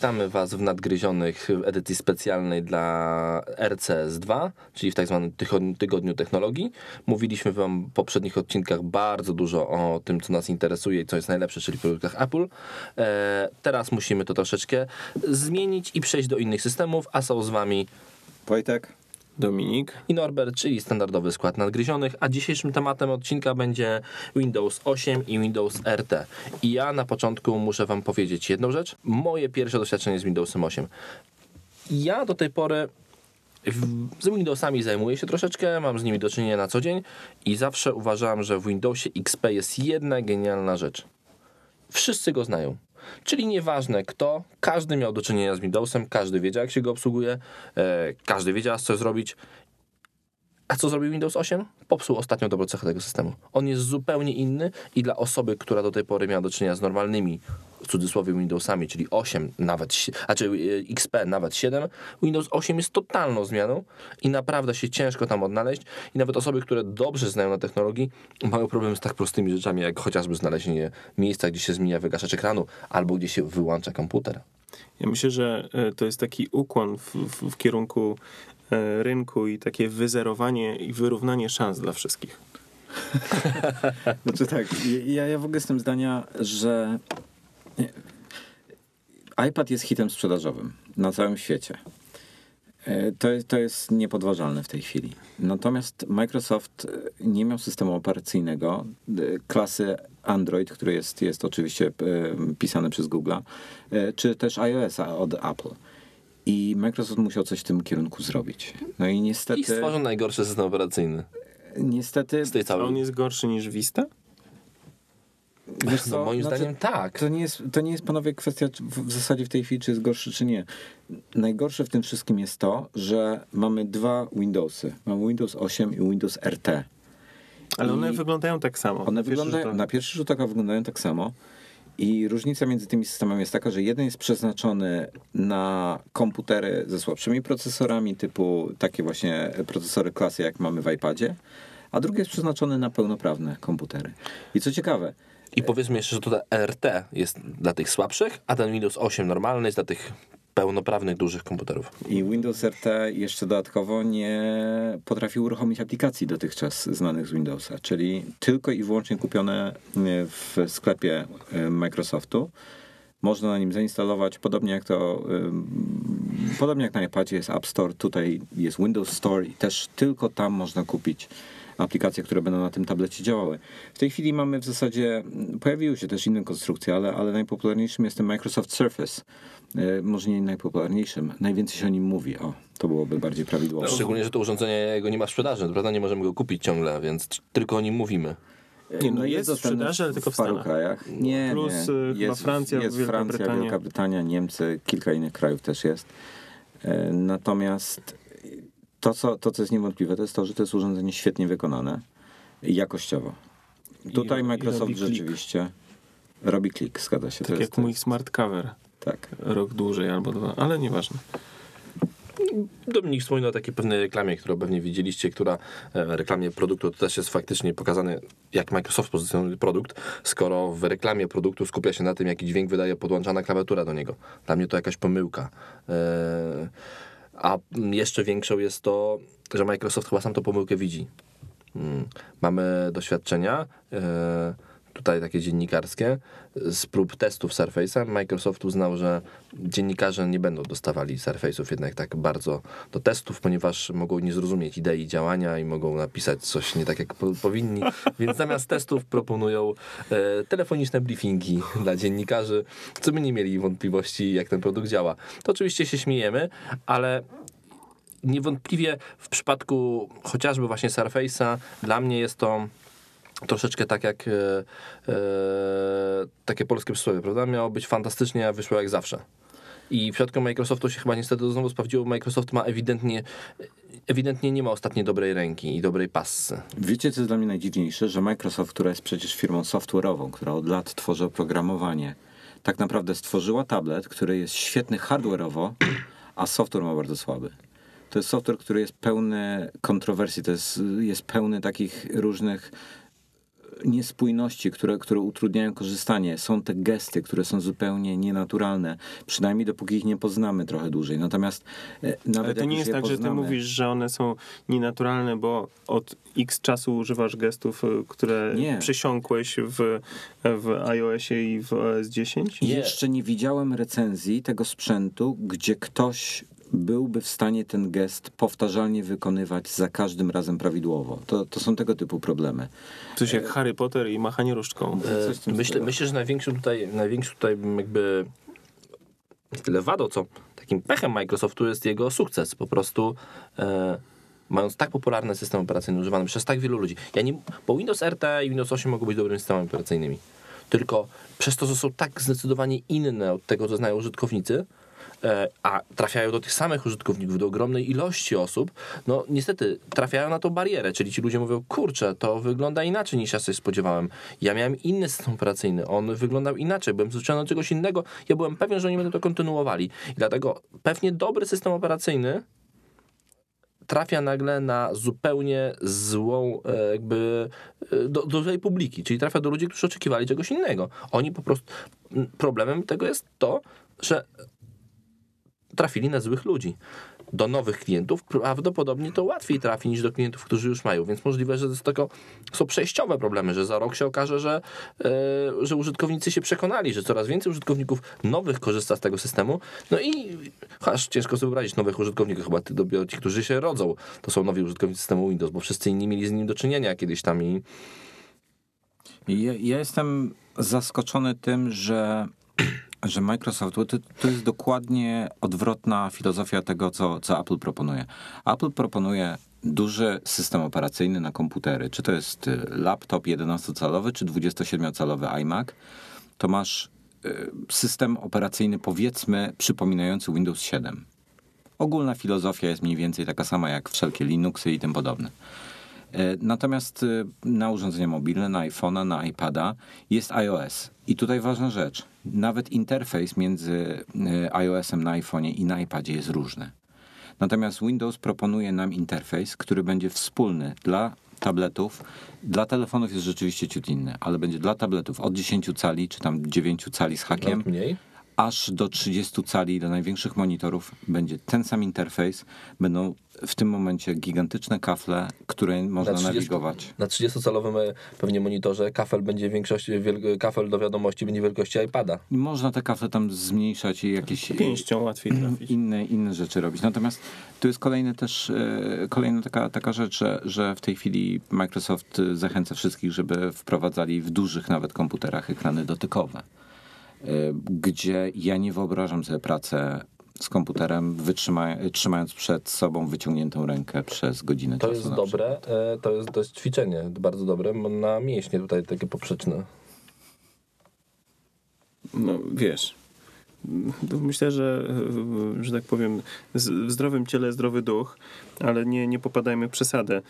Witamy Was w nadgryzionych edycji specjalnej dla RCS2, czyli w tak zwanym tygodniu technologii. Mówiliśmy Wam w poprzednich odcinkach bardzo dużo o tym, co nas interesuje i co jest najlepsze, czyli produktach Apple. E, teraz musimy to troszeczkę zmienić i przejść do innych systemów, a są z Wami Wojtek. Dominik i Norbert, czyli standardowy skład nadgryzionych, a dzisiejszym tematem odcinka będzie Windows 8 i Windows RT. I ja na początku muszę wam powiedzieć jedną rzecz. Moje pierwsze doświadczenie z Windowsem 8. Ja do tej pory z Windowsami zajmuję się troszeczkę, mam z nimi do czynienia na co dzień i zawsze uważałem, że w Windowsie XP jest jedna genialna rzecz. Wszyscy go znają. Czyli nieważne kto, każdy miał do czynienia z Windowsem, każdy wiedział jak się go obsługuje, e, każdy wiedział co zrobić. A co zrobił Windows 8? Popsuł ostatnią dobrą cechę tego systemu. On jest zupełnie inny i dla osoby, która do tej pory miała do czynienia z normalnymi, w cudzysłowie, Windowsami, czyli 8, nawet, znaczy e, XP, nawet 7, Windows 8 jest totalną zmianą i naprawdę się ciężko tam odnaleźć. I nawet osoby, które dobrze znają na technologii, mają problem z tak prostymi rzeczami, jak chociażby znalezienie miejsca, gdzie się zmienia wygaszacz ekranu albo gdzie się wyłącza komputer. Ja myślę, że e, to jest taki ukłon w, w, w kierunku rynku i takie wyzerowanie i wyrównanie szans dla wszystkich. znaczy tak, ja, ja w ogóle jestem zdania, że iPad jest hitem sprzedażowym na całym świecie. E, to, to jest niepodważalne w tej chwili. Natomiast Microsoft nie miał systemu operacyjnego klasy Android, który jest, jest oczywiście pisany przez Google, czy też iOS-a od Apple. I Microsoft musiał coś w tym kierunku zrobić. No i niestety... I stworzył najgorszy system operacyjny. Niestety... Z tej całej... On jest gorszy niż Vista? Wiesz no, co? No, moim znaczy, zdaniem tak. To nie, jest, to nie jest, panowie, kwestia w zasadzie w tej chwili, czy jest gorszy, czy nie. Najgorsze w tym wszystkim jest to, że mamy dwa Windowsy. Mamy Windows 8 i Windows RT. Ale I one wyglądają tak samo. One wyglądają, na pierwszy rzut oka wyglądają tak samo. I różnica między tymi systemami jest taka, że jeden jest przeznaczony na komputery ze słabszymi procesorami, typu takie właśnie procesory klasy, jak mamy w iPadzie, a drugi jest przeznaczony na pełnoprawne komputery. I co ciekawe, i powiedzmy jeszcze, że tutaj RT jest dla tych słabszych, a ten Windows 8 normalny jest dla tych pełnoprawnych, dużych komputerów. I Windows RT jeszcze dodatkowo nie potrafił uruchomić aplikacji dotychczas znanych z Windowsa, czyli tylko i wyłącznie kupione w sklepie e, Microsoftu. Można na nim zainstalować, podobnie jak to, podobnie jak na iPadzie jest App Store, tutaj jest Windows Store i też tylko tam można kupić aplikacje, które będą na tym tablecie działały. W tej chwili mamy w zasadzie, pojawiły się też inne konstrukcje, ale, ale najpopularniejszym jest ten Microsoft Surface. E, może nie najpopularniejszym, najwięcej się o nim mówi. O, to byłoby bardziej prawidłowo. No, szczególnie, że to urządzenie jego nie ma sprzedaży, prawda? Nie możemy go kupić ciągle, więc tylko o nim mówimy. Nie, no jest, jest sprzedaży, ale tylko w, w paru krajach. Nie, Plus nie. Jest, Francja, jest Wielka, Francja Brytania. Wielka Brytania, Niemcy, kilka innych krajów też jest. E, natomiast to co, to, co jest niewątpliwe, to jest to, że to jest urządzenie świetnie wykonane i jakościowo. Tutaj I, Microsoft i rzeczywiście klik. robi klik, zgadza się. Tak jak jest, mój smart cover. Tak. Rok dłużej albo dwa, ale nieważne. Dominik wspominał o takiej pewnej reklamie, którą pewnie widzieliście, która e, reklamie produktu to też jest faktycznie pokazane, jak Microsoft pozycjonuje produkt, skoro w reklamie produktu skupia się na tym, jaki dźwięk wydaje podłączana klawiatura do niego. Dla mnie to jakaś pomyłka. Eee a jeszcze większą jest to, że Microsoft chyba sam tą pomyłkę widzi. Hmm. Mamy doświadczenia, e, tutaj takie dziennikarskie, z prób testów Surface'a. Microsoft uznał, że dziennikarze nie będą dostawali Surface'ów jednak tak bardzo do testów, ponieważ mogą nie zrozumieć idei działania i mogą napisać coś nie tak, jak powinni. Więc zamiast testów proponują e, telefoniczne briefingi dla dziennikarzy, co by nie mieli wątpliwości, jak ten produkt działa. To oczywiście się śmiejemy, ale niewątpliwie w przypadku chociażby właśnie Surface'a dla mnie jest to troszeczkę tak jak e, e, takie polskie przysłowie, prawda? Miało być fantastycznie, a wyszło jak zawsze. I w przypadku Microsoftu się chyba niestety znowu sprawdziło, Microsoft ma ewidentnie, ewidentnie nie ma ostatniej dobrej ręki i dobrej passy. Wiecie, co jest dla mnie najdziwniejsze? Że Microsoft, która jest przecież firmą software'ową, która od lat tworzy oprogramowanie, tak naprawdę stworzyła tablet, który jest świetny hardware'owo, a software ma bardzo słaby. To jest software, który jest pełny kontrowersji, to jest, jest pełny takich różnych niespójności, które, które utrudniają korzystanie. Są te gesty, które są zupełnie nienaturalne, przynajmniej dopóki ich nie poznamy trochę dłużej. Natomiast e, nawet Ale to nie jest je tak, że ty poznamy- mówisz, że one są nienaturalne, bo od x czasu używasz gestów, y, które Nie. przysiąkłeś w, w iOSie i w OS 10? Nie. Jeszcze nie widziałem recenzji tego sprzętu, gdzie ktoś byłby w stanie ten gest powtarzalnie wykonywać za każdym razem prawidłowo. To, to są tego typu problemy. Coś jak Harry Potter i machanie różdżką. Tym E, Myślę, myślę, że największym tutaj, największym tutaj jakby nie tyle wadą, co takim pechem Microsoftu jest jego sukces. Po prostu e, mając tak popularny system operacyjny używany przez tak wielu ludzi. Ja nie, bo Windows RT i Windows 8 mogą być dobrymi systemami operacyjnymi. Tylko przez to, że są tak zdecydowanie inne od tego, co znają użytkownicy, e, a trafiają do tych samych użytkowników, do ogromnej ilości osób, no niestety trafiają na tą barierę, czyli ci ludzie mówią, kurczę, to wygląda inaczej niż ja sobie spodziewałem. Ja miałem inny system operacyjny, on wyglądał inaczej, byłem przyzwyczajony do czegoś innego, ja byłem pewien, że oni będą to kontynuowali. I dlatego pewnie dobry system operacyjny trafia nagle na zupełnie złą e, jakby e, do, do złej publiki, czyli trafia do ludzi, którzy oczekiwali czegoś innego. Oni po prostu problemem tego jest to, że trafili na złych ludzi. Do nowych klientów prawdopodobnie to łatwiej trafi niż do klientów, którzy już mają, więc możliwe, że to tylko, są przejściowe problemy, że za rok się okaże, że, e, że użytkownicy się przekonali, że coraz więcej użytkowników nowych korzysta z tego systemu. No i aż ciężko sobie wyobrazić nowych użytkowników, chyba dopiero ci, którzy się rodzą, to są nowi użytkownicy systemu Windows, bo wszyscy inni mieli z nim do czynienia kiedyś tam i Ja, ja jestem zaskoczony tym, że, że Microsoft, to, to jest dokładnie odwrotna filozofia tego, co, co Apple proponuje. Apple proponuje duży system operacyjny na komputery. Czy to jest y, laptop 11-calowy, czy 27-calowy iMac, to masz y, system operacyjny powiedzmy przypominający Windows 7. Ogólna filozofia jest mniej więcej taka sama jak wszelkie Linuxy i tym podobne. E, Natomiast y, na urządzenia mobilne, na iPhone'a, na iPada jest iOS. I tutaj ważna rzecz. Nawet interfejs między y, iOS-em na iPhone'ie i na iPadzie jest różny. Natomiast Windows proponuje nam interfejs, który będzie wspólny dla tabletów. Dla telefonów jest rzeczywiście ciut inny, ale będzie dla tabletów od 10 cali, czy tam 9 cali z hakiem, nawet mniej. Aż do 30 cali do największych monitorów będzie ten sam interfejs. Będą w tym momencie gigantyczne kafle, które można nawigować. Na 30-calowym e, pewnie monitorze kafel będzie większość, wiel- kafel do wiadomości będzie wielkości iPada. I można te kafle tam zmniejszać i jakieś Pięścią łatwiej trafić. inne, inne rzeczy robić. Natomiast tu jest kolejny też, e, kolejna taka, taka rzecz, że, że w tej chwili Microsoft e, zachęca wszystkich, żeby wprowadzali w dużych nawet komputerach ekrany dotykowe. E, Gdzie ja nie wyobrażam sobie pracę z komputerem, wytrzyma, trzymając przed sobą wyciągniętą rękę przez godzinę To jest dobre, e, to jest, jest ćwiczenie, bardzo dobre na mięśnie tutaj takie poprzeczne. No wiesz. Myślę, że, że tak powiem, z- w zdrowym ciele zdrowy duch, ale nie, nie popadajmy w przesadę.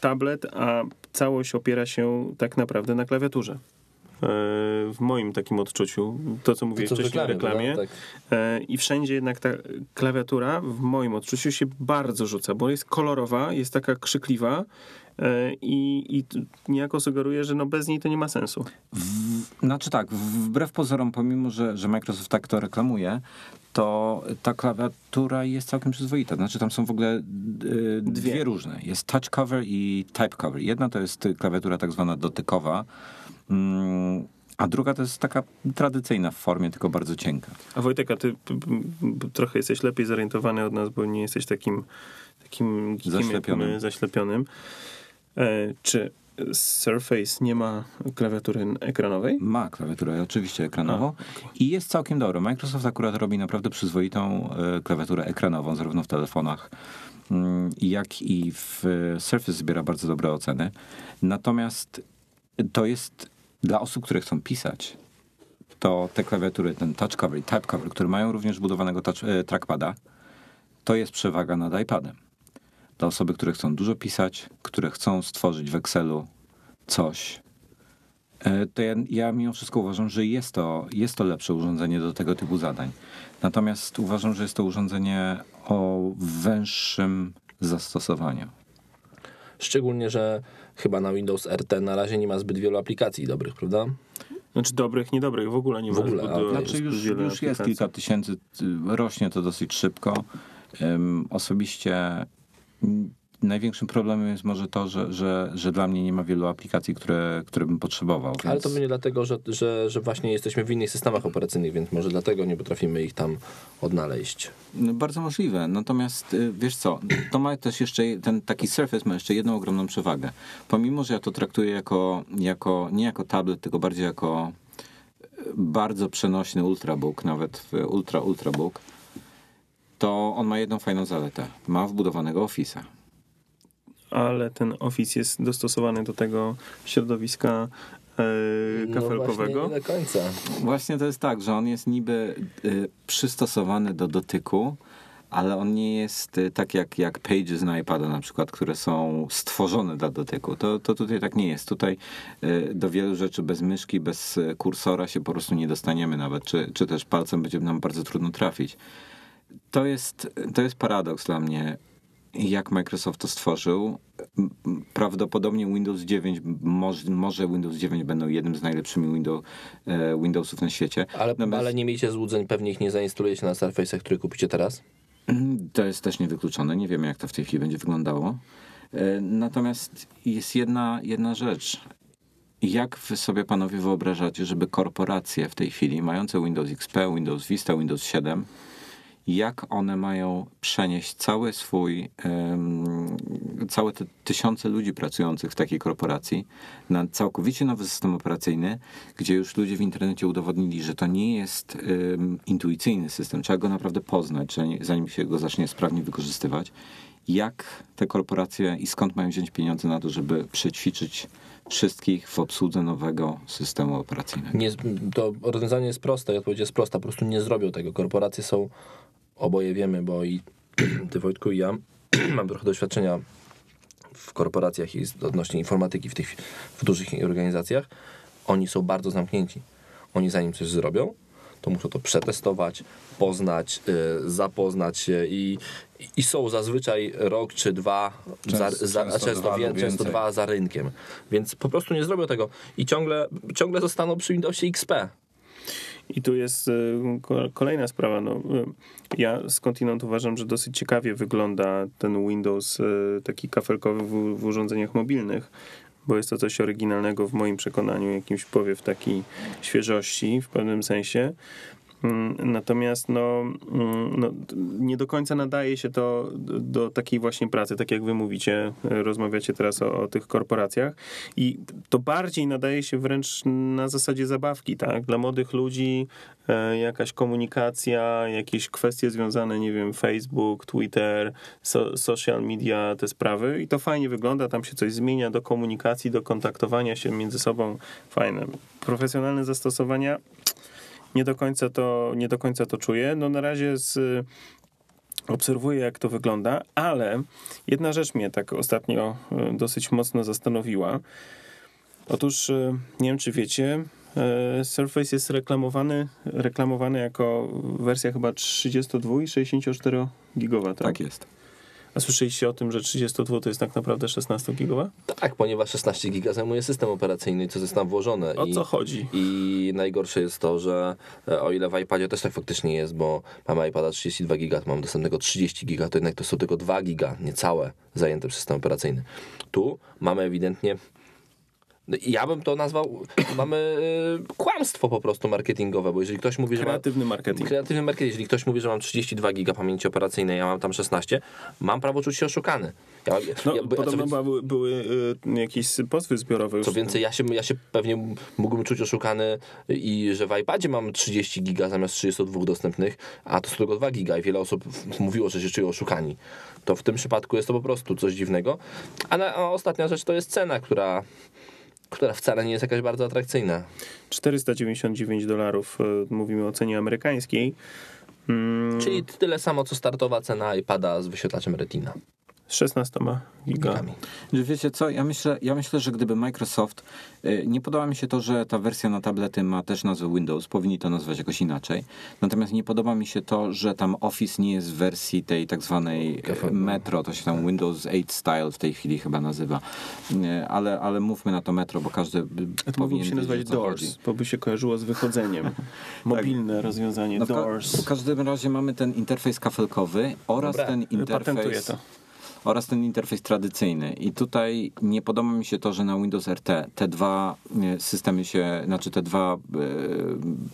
Tablet, a całość opiera się tak naprawdę na klawiaturze. E, W moim takim odczuciu, to co mówiłeś co w wcześniej w reklamie, prawda? Tak. E, I wszędzie jednak ta klawiatura, w moim odczuciu, się bardzo rzuca, bo jest kolorowa, jest taka krzykliwa e, i, i niejako sugeruje, że no bez niej to nie ma sensu. Znaczy tak, wbrew pozorom, pomimo, że, że Microsoft tak to reklamuje, to ta klawiatura jest całkiem przyzwoita. Znaczy tam są w ogóle dwie. Dwie. różne. Jest touch cover i type cover. Jedna to jest klawiatura tak zwana dotykowa, a druga to jest taka tradycyjna w formie, tylko bardzo cienka. A Wojtek, a ty trochę jesteś lepiej zorientowany od nas, bo nie jesteś takim, takim geekiem Zaślepionym. my, zaślepionym. E, czy Surface nie ma klawiatury ekranowej? Ma klawiaturę oczywiście ekranową A, okej. i jest całkiem dobra. Microsoft akurat robi naprawdę przyzwoitą e, klawiaturę ekranową, zarówno w telefonach, mm, jak i w e, Surface zbiera bardzo dobre oceny. Natomiast to jest dla osób, które chcą pisać, to te klawiatury, ten touch cover i type cover, które mają również budowanego touch, e, trackpada, to jest przewaga nad iPadem. Dla osoby, które chcą dużo pisać, które chcą stworzyć w Excelu coś, E, to ja, ja mimo wszystko uważam, że jest to, jest to lepsze urządzenie do tego typu zadań. Natomiast uważam, że jest to urządzenie o węższym zastosowaniu. Szczególnie, że chyba na Windows RT na razie nie ma zbyt wielu aplikacji dobrych, prawda? Znaczy dobrych, niedobrych, w ogóle nie W ma. ogóle, zbyt a- dużo- Znaczy zbyt już, wiele już jest kilka tysięcy, y, rośnie to dosyć szybko. Ym, Osobiście największym problemem jest może to, że, że, że dla mnie nie ma wielu aplikacji, które, które bym potrzebował. Więc... Ale to będzie dlatego, że, że, że właśnie jesteśmy w innych systemach operacyjnych, więc może dlatego nie potrafimy ich tam odnaleźć. No, Bardzo możliwe. Natomiast y, wiesz co, to ma też jeszcze ten taki Surface ma jeszcze jedną ogromną przewagę. Pomimo, że ja to traktuję jako, jako nie jako tablet, tylko bardziej jako y, bardzo przenośny ultrabook, nawet ultra ultrabook, to on ma jedną fajną zaletę. Ma wbudowanego Office'a. Ale ten Office jest dostosowany do tego środowiska e, kafelkowego. No właśnie nie do końca. Właśnie to jest tak, że on jest niby y, przystosowany do dotyku, ale on nie jest y, tak jak, jak Pages na iPada na przykład, które są stworzone dla dotyku. To, to tutaj tak nie jest. Tutaj do wielu rzeczy bez myszki, bez kursora się po prostu nie dostaniemy nawet, czy, czy też palcem będzie nam bardzo trudno trafić. To jest, to jest paradoks dla mnie, jak Microsoft to stworzył. Prawdopodobnie Windows 9, może, może Windows 9 będą jednym z najlepszymi e, Windowsów na świecie. Ale, Natomiast- ale nie miejcie złudzeń, pewnie ich nie zainstalujecie na Surface'ach, które kupicie teraz. Mm, To jest też niewykluczone. Nie wiemy, jak to w tej chwili będzie wyglądało. E, Natomiast jest jedna, jedna rzecz. Jak wy sobie panowie wyobrażacie, żeby korporacje w tej chwili, mające Windows XP, Windows Vista, Windows 7, jak one mają przenieść cały swój, całe te tysiące ludzi pracujących w takiej korporacji na całkowicie nowy system operacyjny, gdzie już ludzie w internecie udowodnili, że to nie jest intuicyjny system, trzeba go naprawdę poznać, zanim- się go zacznie sprawnie wykorzystywać. Jak te korporacje i skąd mają wziąć pieniądze na to, żeby przećwiczyć wszystkich w obsłudze nowego systemu operacyjnego? Nie, to rozwiązanie jest proste, odpowiedź jest prosta, po prostu nie zrobią tego. Korporacje są, oboje wiemy, bo i ty Wojtku i ja mam trochę doświadczenia w korporacjach i odnośnie informatyki w tych w dużych organizacjach. Oni są bardzo zamknięci. Oni zanim coś zrobią, to muszą to przetestować, poznać, y, zapoznać się i, i są zazwyczaj rok czy dwa, za, Często- za, często często, dwa wie, często dwa za rynkiem. Więc po prostu nie zrobią tego i ciągle, ciągle zostaną przy Windowsie XP. I tu jest ko- kolejna sprawa. No, y, ja skądinąd uważam, że dosyć ciekawie wygląda ten Windows y, taki kafelkowy w, w urządzeniach mobilnych, bo jest to coś oryginalnego w moim przekonaniu, jakimś powiew takiej świeżości w pewnym sensie. Mm, Natomiast no, mm, no, nie do końca nadaje się to do, takiej właśnie pracy, tak jak wy mówicie, rozmawiacie teraz o, o tych korporacjach i to bardziej nadaje się wręcz na zasadzie zabawki, tak? Dla młodych ludzi e, jakaś komunikacja, jakieś kwestie związane, nie wiem, Facebook, Twitter, so, social media, te sprawy i to fajnie wygląda, tam się coś zmienia do komunikacji, do kontaktowania się między sobą, fajne. Profesjonalne zastosowania nie do końca to, nie do końca to czuję. No na razie z, obserwuję, jak to wygląda, ale jedna rzecz mnie tak ostatnio e, dosyć mocno zastanowiła. Otóż, e, nie wiem czy wiecie, e, Surface jest reklamowany, reklamowany jako wersja chyba 32 i 64 gigowa, tak? Tak jest. A słyszeliście o tym, że 32 to jest tak naprawdę 16 gigowa? Tak, ponieważ 16 giga zajmuje system operacyjny, co jest tam włożone. O I, co chodzi? I najgorsze jest to, że e, o ile w iPadzie też tak faktycznie jest, bo mamy iPada 32 giga, to mamy dostępnego 30 giga, to jednak to są tylko 2 giga, niecałe, zajęte przez system operacyjny. Tu mamy ewidentnie ja bym to nazwał, mamy e, kłamstwo po prostu marketingowe, bo jeżeli ktoś mówi, że ma, Kreatywny marketing. kreatywny marketing, jeżeli ktoś mówi, że mam 32 giga pamięci operacyjnej, ja mam tam 16, mam prawo czuć się oszukany. Ja, No, ja, co podobno więcej- były, były y, jakieś pozwy zbiorowe co więcej, ja się, ja się pewnie mógłbym czuć oszukany i że w iPadzie mam 30 giga zamiast 32 dostępnych, a to są tylko 2 giga i wiele osób mówiło, że się czują oszukani. To w tym przypadku jest to po prostu coś dziwnego. A, na, a ostatnia rzecz to jest cena, która, która wcale nie jest jakaś bardzo atrakcyjna. 499 dolarów, y, mówimy o cenie amerykańskiej. Mm, Czyli tyle samo, co startowa cena iPada z wyświetlaczem Retina. Z 16 giga. Gigami. Wiecie co, ja myślę, ja myślę, że gdyby Microsoft, y, nie podoba mi się to, że ta wersja na tablety ma też nazwę Windows, powinni to nazwać jakoś inaczej. Natomiast nie podoba mi się to, że tam Office nie jest w wersji tej tak zwanej y, Metro, to się tam Windows 8 Style w tej chwili chyba nazywa. Y, Ale, ale mówmy na to Metro, bo każdy A to powinien się nazywać co chodzi. Doors, bo by się kojarzyło z wychodzeniem. Mobilne rozwiązanie No w, ka- Doors. w każdym razie mamy ten interfejs kafelkowy oraz Dobra, ten Patentuję interfejs to. Oraz ten interfejs tradycyjny. I tutaj nie podoba mi się to, że na Windows RT te dwa e, systemy się, znaczy te dwa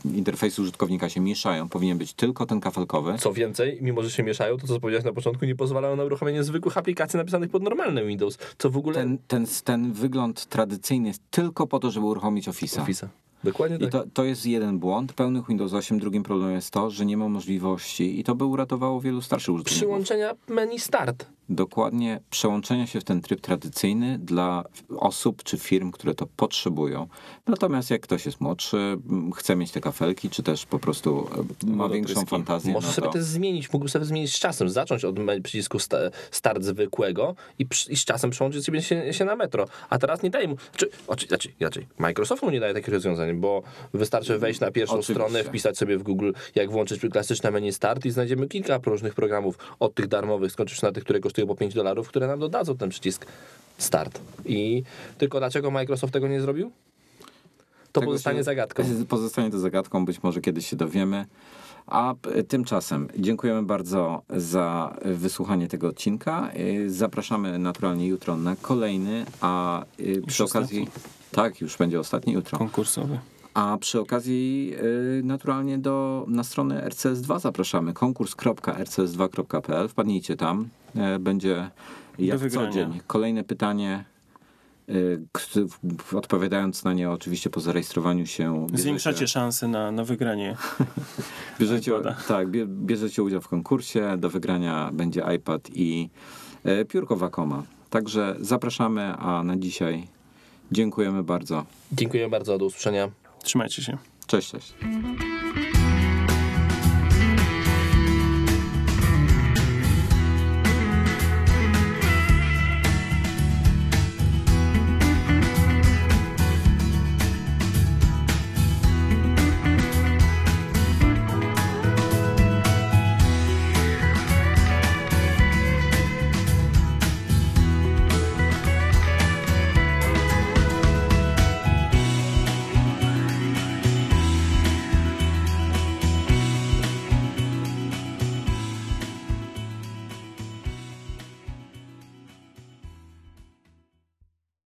e, interfejsy użytkownika się mieszają. Powinien być tylko ten kafelkowy. Co więcej, mimo że się mieszają, to co powiedziałeś na początku, nie pozwalają na uruchomienie zwykłych aplikacji napisanych pod normalny Windows, co w ogóle... Ten, ten, ten wygląd tradycyjny jest tylko po to, żeby uruchomić Office'a. Office'a. Dokładnie I tak. to, to jest jeden błąd. Pełnych Windows 8. Drugim problemem jest to, że nie ma możliwości i to by uratowało wielu starszych użytkowników. Przyłączenia menu Start. Dokładnie przełączenia się w ten tryb tradycyjny dla osób czy firm, które to potrzebują. Natomiast jak ktoś jest młodszy, chce mieć te kafelki, czy też po prostu e, ma większą fantazję, Możesz no sobie to zmienić, mógłbyś sobie zmienić z czasem, zacząć od przycisku sta, start zwykłego i, i z czasem przełączyć sobie się, się na metro. A teraz nie daje mu, czy, oczy, znaczy, inaczej, Microsoft mu nie daje takich rozwiązań, bo wystarczy wejść na pierwszą Oczywiście. stronę, wpisać sobie w Google, jak włączyć klasyczne menu start i znajdziemy kilka różnych programów, od tych darmowych, skończysz na tych, które kosztują po 5 dolarów, które nam dodadzą ten przycisk start. I tylko dlaczego Microsoft tego nie zrobił? To Tego pozostanie się- zagadką. Pozostanie to zagadką, być może kiedyś się dowiemy. A p- tymczasem dziękujemy bardzo za wysłuchanie tego odcinka. Y, Zapraszamy naturalnie jutro na kolejny, a y, przy okazji... Tak, już będzie ostatni jutro. Konkursowy. A przy okazji y, naturalnie do, na stronę RCS2 zapraszamy. konkurs.rcs2.pl. Wpadnijcie tam. E, będzie jak co dzień. Kolejne pytanie. y, Odpowiadając na nie, oczywiście po zarejestrowaniu się. Zwiększacie szanse na, na wygranie. bierzecie, tak, bie- bierzecie udział w konkursie. Do wygrania będzie iPad i e, piórko Wacoma. Także zapraszamy, a na dzisiaj dziękujemy bardzo. Dziękuję bardzo, do usłyszenia. Trzymajcie się. Cześć, cześć.